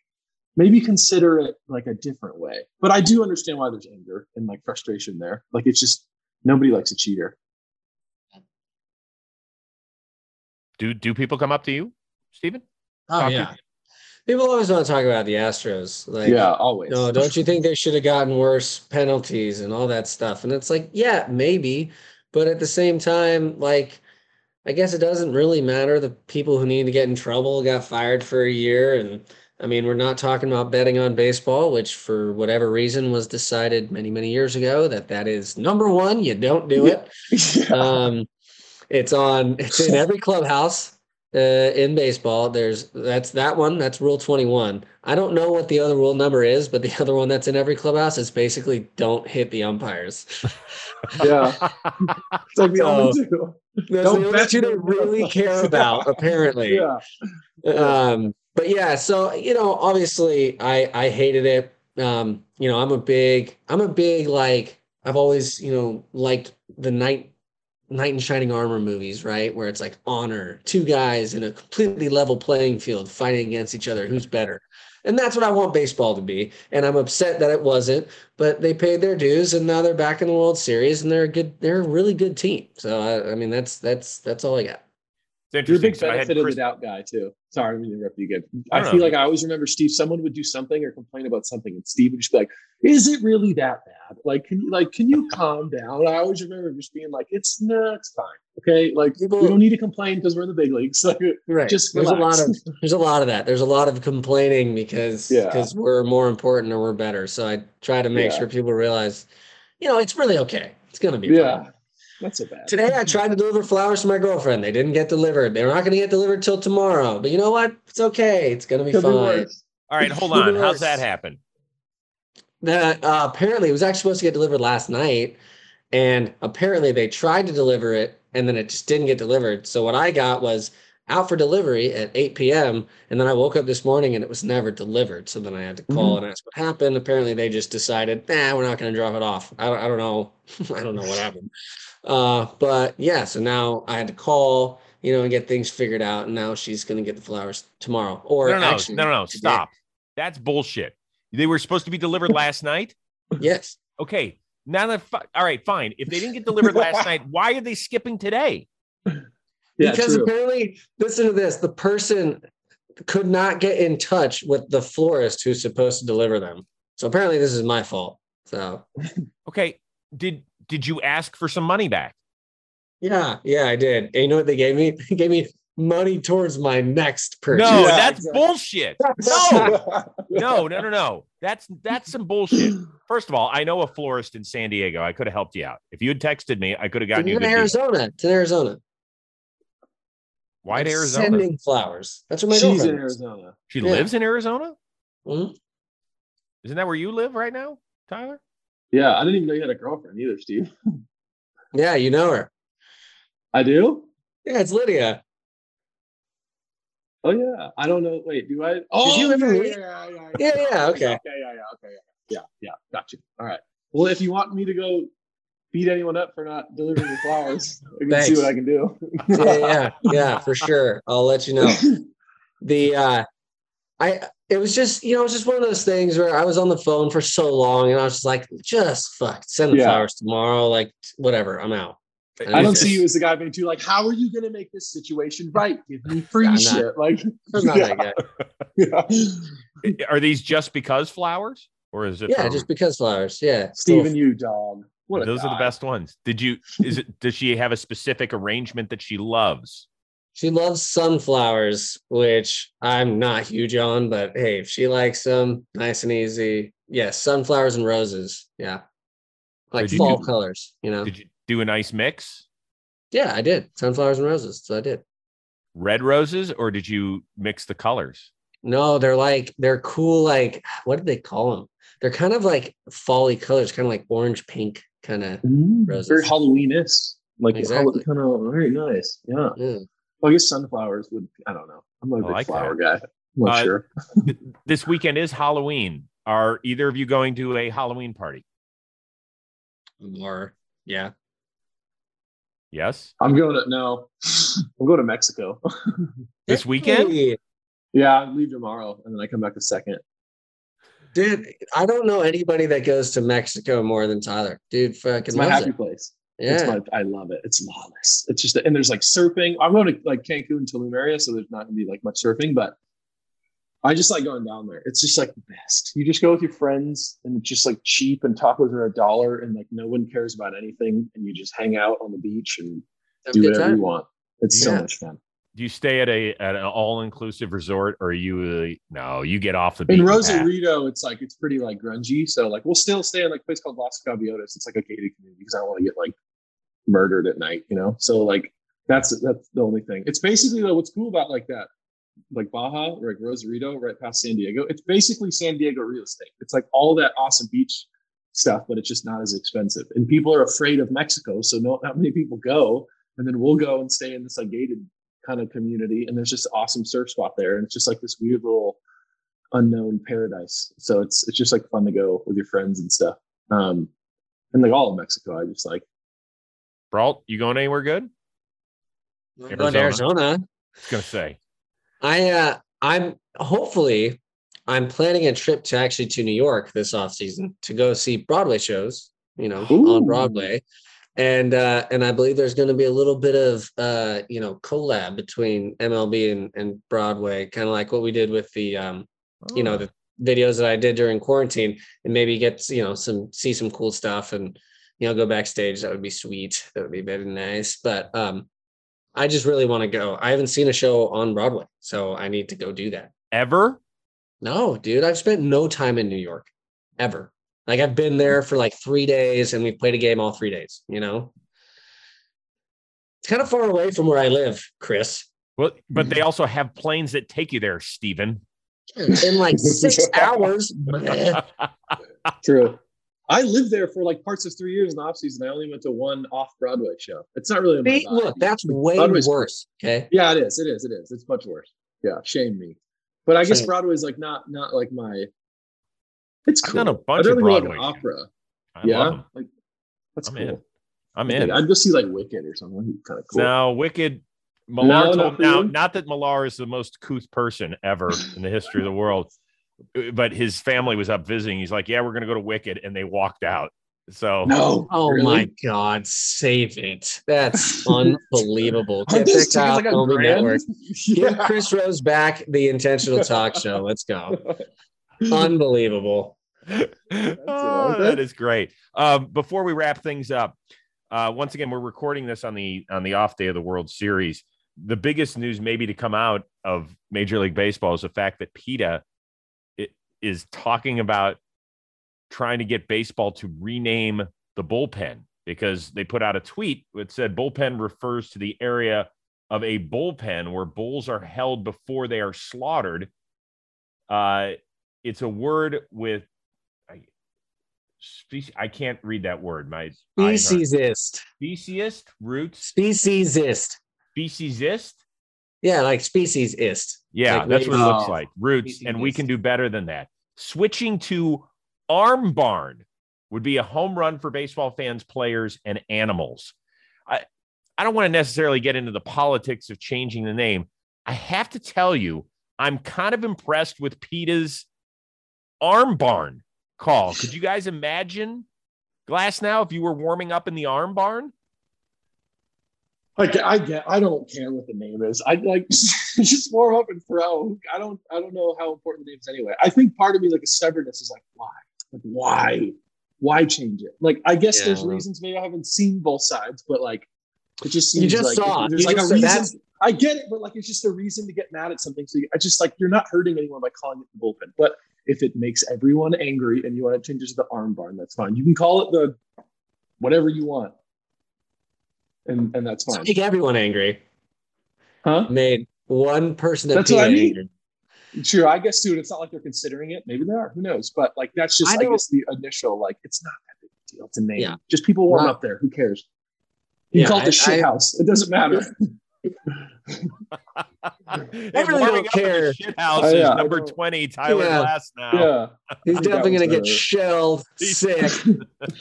maybe consider it like a different way. But I do understand why there's anger and like frustration there. Like it's just nobody likes a cheater. do do people come up to you, Steven? Oh Talk to- yeah. People always want to talk about the Astros. Like, yeah, always. no, don't you think they should have gotten worse penalties and all that stuff? And it's like, yeah, maybe, but at the same time, like, I guess it doesn't really matter. The people who need to get in trouble got fired for a year, and I mean, we're not talking about betting on baseball, which for whatever reason was decided many, many years ago that that is number one. You don't do it. yeah. Um, it's on. It's in every clubhouse uh, in baseball. There's that's that one. That's rule twenty one. I don't know what the other rule number is, but the other one that's in every clubhouse is basically don't hit the umpires. yeah. It's like the So- only two. That's Don't the only two they really care about, apparently. Yeah. Um, but yeah, so you know, obviously, I I hated it. Um, you know, I'm a big, I'm a big like I've always you know liked the night knight in shining armor movies, right? Where it's like honor, two guys in a completely level playing field fighting against each other, who's better. And that's what I want baseball to be. And I'm upset that it wasn't, but they paid their dues and now they're back in the World Series and they're a good, they're a really good team. So I, I mean, that's that's that's all I got. It's You're a big So I had benefit of the doubt guy too. Sorry, I'm gonna interrupt you again. I I, feel know. like I always remember Steve. Someone would do something or complain about something, and Steve would just be like, "Is it really that bad? Like, can you like can you calm down?" I always remember just being like, "It's no, it's fine. Okay, like People- we don't need to complain because we're in the big leagues. Like, Right. Just there's a lot of there's a lot of that. There's a lot of complaining because Yeah. because we're more important or we're better. So I try to make Yeah. sure people realize, you know, it's really okay. It's gonna be yeah, fine. Not so bad." Today I tried to deliver flowers to my girlfriend. They didn't get delivered. They're not gonna get delivered till tomorrow. But you know what? It's okay. It's gonna be Could be fine. worse. all right, hold on. How's that happen? That uh, apparently it was actually supposed to get delivered last night, and apparently they tried to deliver it and then it just didn't get delivered. So what I got was out for delivery at 8 p.m. and then I woke up this morning and it was never delivered. So then I had to call and ask what happened. Apparently they just decided, nah, we're not going to drop it off. I don't, I don't know. I don't know what happened. Uh, but yeah, so now I had to call, you know, and get things figured out. And now she's going to get the flowers tomorrow. Or No, no, no, actually, no, no, no. today. Stop. That's bullshit. They were supposed to be delivered last night. Yes. Okay. Now that fi- all right, fine. If they didn't get delivered last night, why are they skipping today? Yeah, because true. apparently, listen to this: the person could not get in touch with the florist who's supposed to deliver them. So apparently, this is my fault. So Okay. Did did you ask for some money back? yeah, yeah, I did. And you know what they gave me? They gave me money towards my next purchase. No, Yeah, that's exactly. bullshit. No, no, no, no, no. That's that's some bullshit. First of all, I know a florist in San Diego. I could have helped you out. If you had texted me, I could have gotten you To in deal. Arizona. It's in Arizona. Why to Arizona? Sending flowers. That's where my She's girlfriend in lives. Arizona. She Yeah. lives in Arizona? Mhm. Isn't that where you live right now, Tyler? Yeah, I didn't even know you had a girlfriend either, Steve. Yeah, you know her. I do. Yeah, it's Lydia. Oh yeah, I don't know. Wait, do I? Oh, you ever yeah, meet- yeah, yeah, Yeah, yeah, okay. Okay, yeah, yeah, okay, yeah, yeah, yeah. Got you. All right. Well, if you want me to go beat anyone up for not delivering the flowers, I can see what I can do. yeah, yeah, yeah, for sure. I'll let you know. The uh I it was just, you know, it was just one of those things where I was on the phone for so long and I was just like, just fuck, send the Yeah. flowers tomorrow. Like whatever, I'm out. I don't It's see you as the guy being too like, how are you going to make this situation right? Give me free I'm not. shit. Like, I'm not yeah, that guy. yeah. Eh, are these just because flowers? Or is it Yeah, from- just because flowers. Yeah. Steven, you dog. What a those are the best ones. Did you is it does she have a specific arrangement that she loves? She loves sunflowers, which I'm not huge on, but hey, if she likes them, nice and easy. Yes, sunflowers and roses. Yeah. Like Did you fall do- colors, you know. Did you do a nice mix? Yeah, I did. Sunflowers and roses. So I did. Red roses or did you mix the colors? No, they're like they're cool. Like what did they call them? They're kind of like folly colors, kind of like orange pink, kind of. Mm, Roses. Very Halloweenish. Like Exactly. kind of very nice. Yeah. Yeah. Well, I guess sunflowers would. I don't know. I'm not a I big like flower that. guy. I'm not Uh, sure. This weekend is Halloween. Are either of you going to a Halloween party? Or yeah. Yes. I'm going to no. I'm going to Mexico. This weekend? Yeah, I leave tomorrow, and then I come back the second. dude, I don't know anybody that goes to Mexico more than Tyler. Dude, fucking It's my happy it. place. Yeah. It's my, I love it. It's lawless. It's just, and there's like surfing. I'm going to like Cancun, Tulum area, so there's not going to be like much surfing, but I just like going down there. It's just like the best. You just go with your friends and it's just like cheap and tacos are a dollar and like no one cares about anything and you just hang out on the beach and Have do good whatever time. you want. It's so much fun. Do you stay at a at an all inclusive resort, or are you? uh, No, you get off the beach. In Rosarito, it's like it's pretty like grungy. So like we'll still stay in like a place called Las Gaviotas. It's like a gated community because I don't want to get like murdered at night, you know. So like that's that's the only thing. It's basically though what's cool about like that, like Baja or like Rosarito, right past San Diego. It's basically San Diego real estate. It's like all that awesome beach stuff, but it's just not as expensive. And people are afraid of Mexico, so no, not many people go. And then we'll go and stay in this like gated kind of community, and there's just awesome surf spot there, and it's just like this weird little unknown paradise. So it's it's just like fun to go with your friends and stuff. Um, and like all of Mexico, I just like. Brault, you going anywhere good? I'm going to Arizona. I was gonna say. I uh I'm hopefully I'm planning a trip to actually to New York this off season to go see Broadway shows, you know, Ooh. on Broadway. And uh and I believe there's going to be a little bit of uh you know collab between MLB and, and Broadway, kind of like what we did with the um you know Oh. the videos that I did during quarantine and maybe get you know some see some cool stuff and you know go backstage that would be sweet that would be very nice but um I just really want to go I haven't seen a show on Broadway so I need to go do that ever. no dude I've spent no time in New York ever like I've been there for like three days and we've played a game all three days you know it's kind of far away from where I live Chris Well, but they also have planes that take you there, Steven. in like six hours. True. I lived there for like parts of three years in the off season. I only went to one off Broadway show. It's not really. in my See, look that's way Broadway's- worse okay Yeah, it is. It is. It is. It's much worse. Yeah, shame me. But I guess Shame. Broadway's like not not like my. It's I've done a bunch I'd of rather go like an Broadway opera. I yeah, like that's I'm cool. in. I'm in. I'd go see like Wicked or something. Kind of cool. Now, Wicked. Millar No, told, not now, not that Millar is the most couth person ever in the history of the world, but his family was up visiting. He's like, "Yeah, we're going to go to Wicked," and they walked out. So No. Oh really? my God, save it. That's unbelievable. Get those that tickets off like a Comedy grand? Network. Give yeah. Chris Rose back the intentional talk show. Let's go. Unbelievable. Oh, that is great. Um, before we wrap things up, uh, once again, we're recording this on the on the off day of the World Series. The biggest news, maybe to come out of Major League Baseball, is the fact that PETA i- is talking about trying to get baseball to rename the bullpen because they put out a tweet that said bullpen refers to the area of a bullpen where bulls are held before they are slaughtered. Uh, it's a word with I, speci- I can't read that word. My Speciesist. speciesist roots Speciesist. speciesist. Yeah, like speciesist. Yeah, Like that's what it looks Oh, like. Roots, and we speciesist. can do better than that. Switching to arm barn would be a home run for baseball fans, players, and animals. I I don't want to necessarily get into the politics of changing the name. I have to tell you, I'm kind of impressed with PETA's arm barn call. Could you guys imagine Glasnow if you were warming up in the arm barn? I get, I get, I don't care what the name is. I like just warm up and throw. I don't, I don't know how important the name is anyway. I think part of me, like a stubbornness, is like, why, like, why, why change it? Like, I guess there's Yeah. reasons. Maybe I haven't seen both sides, but like, it just seems You just like saw there's You like just a said reason. that's- I get it, but like, it's just a reason to get mad at something. So you, I just like you're not hurting anyone by calling it the bullpen. But if it makes everyone angry and you want to change it to the arm barn, that's fine. You can call it the whatever you want, and and that's fine. Make everyone angry. Huh? Made one person That's what I mean. angry. Sure, I guess, dude. It's not like they're considering it. Maybe they are. Who knows? But like, that's just, I I, guess, the initial. Like, it's not that big a deal to name. Yeah. Just people warm Wow. up there. Who cares? You Yeah, call it the I- shit I- house. It doesn't matter. I really don't care. Shit house Oh, is yeah, I number 20, Tyler Yeah. Glasnow. yeah. He's I think that definitely going to was get shelled sick.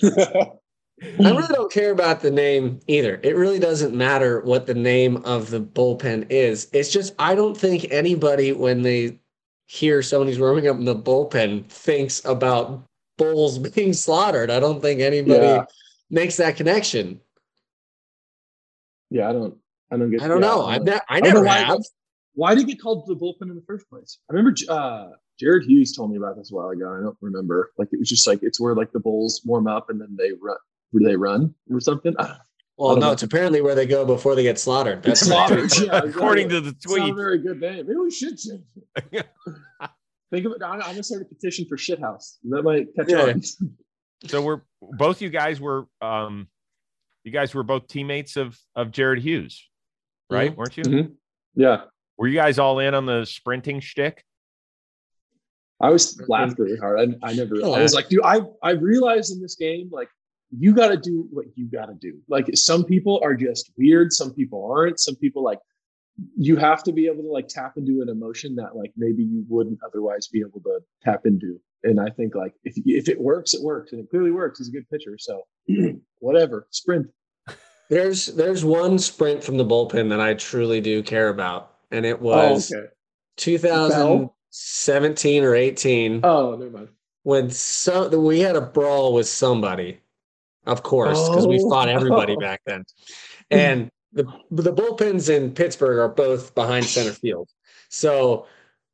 I really don't care about the name either. It really doesn't matter what the name of the bullpen is. It's just I don't think anybody when they hear somebody's warming up in the bullpen thinks about bulls being slaughtered. I don't think anybody Yeah. makes that connection. yeah, I don't. I don't get. It. I don't yeah, know. I don't I I never why- have. why did it get called the bullpen in the first place? I remember uh, Jared Hughes told me about this a while ago. I don't remember. Like it was just like it's where like the bulls warm up and then they run. Where they run or something? Well, no, it's apparently where they go before they get slaughtered. That's slaughtered. yeah, According to the It's not a tweet. very good name. Maybe we should change it. Think of it. I'm gonna start a petition for shithouse. That might catch Yeah. on. So we're both you guys were um you guys were both teammates of of Jared Hughes, right? Weren't you? Mhm. Yeah, Were you guys all in on the sprinting shtick? I was laughed really hard. I, I never. Oh, I was like, dude, I I realized in this game, like, you got to do what you got to do. Like, some people are just weird. Some people aren't. Some people like you have to be able to like tap into an emotion that like maybe you wouldn't otherwise be able to tap into. And I think like if if it works, it works, and it clearly works. He's a good pitcher, so whatever. Sprint. There's there's one sprint from the bullpen that I truly do care about, and it Oh, was okay. 2017 or 18 Oh, never mind. when so we had a brawl with somebody, of course, because we Oh. fought everybody back then, and the the bullpens in Pittsburgh are both behind center field, so.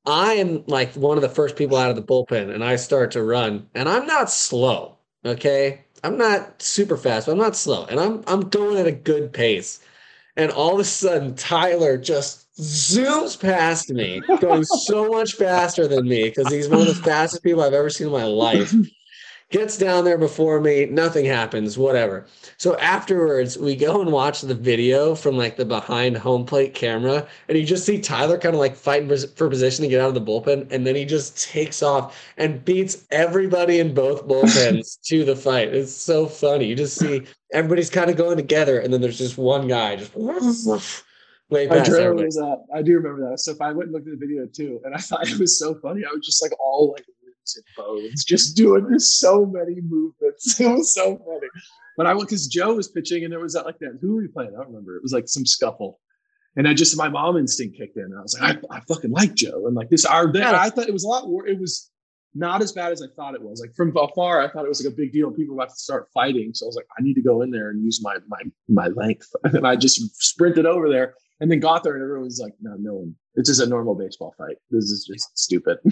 I am like one of the first people out of the bullpen, and I start to run, and I'm not slow. Okay, I'm not super fast, but I'm not slow, and I'm I'm going at a good pace. And all of a sudden, Tyler just zooms past me, going so much faster than me because he's one of the fastest people I've ever seen in my life. Gets down there before me, nothing happens, whatever. So afterwards, we go and watch the video from like the behind home plate camera, and you just see Tyler kind of like fighting for position to get out of the bullpen, and then he just takes off and beats everybody in both bullpens to the fight. It's so funny. You just see everybody's kind of going together, and then there's just one guy just way I past do everybody. remember that. I do remember that. So if I went and looked at the video too, and I thought it was so funny, I was just like all like and bones, just doing this so many movements. It was so funny. But I went because Joe was pitching, and there was that like that. Who were we playing? I don't remember. It was like some scuffle. And I just my mom instinct kicked in. And I was like, I, I fucking like Joe. And like this, our Yeah. I thought it was a lot. More, it was not as bad as I thought it was. Like from afar, I thought it was like a big deal. People were about to start fighting, so I was like, I need to go in there and use my my my length. And I just sprinted over there and then got there, and everyone was like, No, no one. It's just a normal baseball fight. This is just stupid.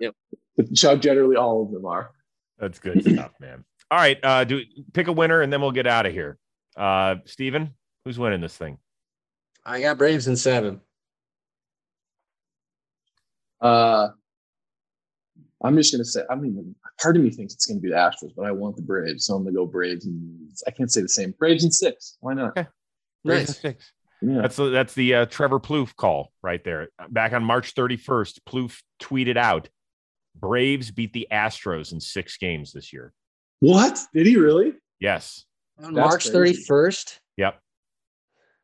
Yep. But so generally, all of them are. That's good stuff, man. All right, uh do pick a winner and then we'll get out of here. Uh Steven, who's winning this thing? I got Braves in seven. Uh, I'm just gonna say. I mean, part of me thinks it's gonna be the Astros, but I want the Braves, so I'm gonna go Braves. And I can't say the same. Braves and six. Why not? Okay. Braves in Nice. Six. Yeah. That's the, that's the uh, Trevor Plouffe call right there. Back on March 31st, Plouffe tweeted out, "Braves beat the Astros in six games this year." What? Did he really? Yes. On That's March crazy. 31st? Yep.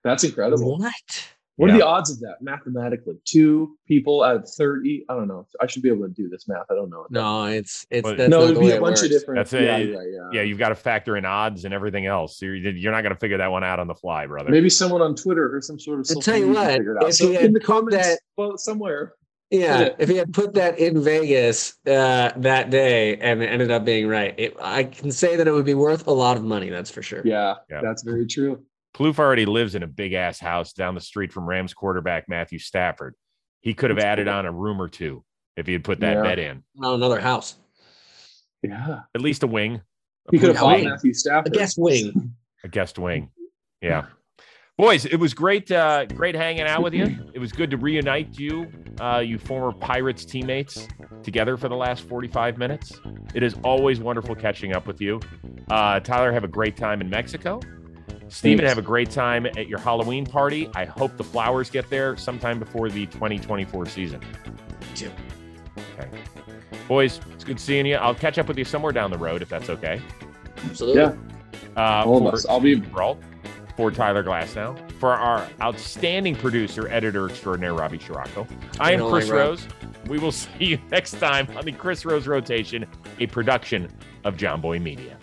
That's incredible. What? What Yeah. are the odds of that mathematically? Two people out of 30. I don't know. I should be able to do this math. I don't know. No, it's it's But- that's no, it'd be a it bunch of different. That's a- yeah, yeah, yeah. Yeah, you've got to factor in odds and everything else. You're, you're not going to figure that one out on the fly, brother. Maybe someone on Twitter or some sort of. I'll tell you media what, figured out. if So he in the comments, that- well, somewhere. Yeah, Yeah. if he had put that in Vegas uh, that day and it ended up being right, it, I can say that it would be worth a lot of money. That's for sure. Yeah, Yeah. that's very true. Plouffe already lives in a big ass house down the street from Rams quarterback Matthew Stafford. He could have That's added cool. on a room or two if he had put that Yeah. bet in. On another house, Yeah, At least a wing, he could have bought wing. Matthew a guest wing. a guest wing. Yeah. Boys, it was great, uh, great hanging out with you. It was good to reunite you, uh, you former Pirates teammates, together for the last 45 minutes. It is always wonderful catching up with you. Uh, Tyler, have a great time in Mexico. Steven, Thanks. have a great time at your Halloween party. I hope the flowers get there sometime before the 2024 season. too. Okay. Boys, it's good seeing you. I'll catch up with you somewhere down the road if that's okay. Absolutely. Yeah. Uh, for us. I'll be. Brault, for Tyler Glasnow. for our outstanding producer, editor extraordinaire, Robbie Scirocco. I am Chris. Rose. We will see you next time on the Chris Rose Rotation, a production of Jomboy Media.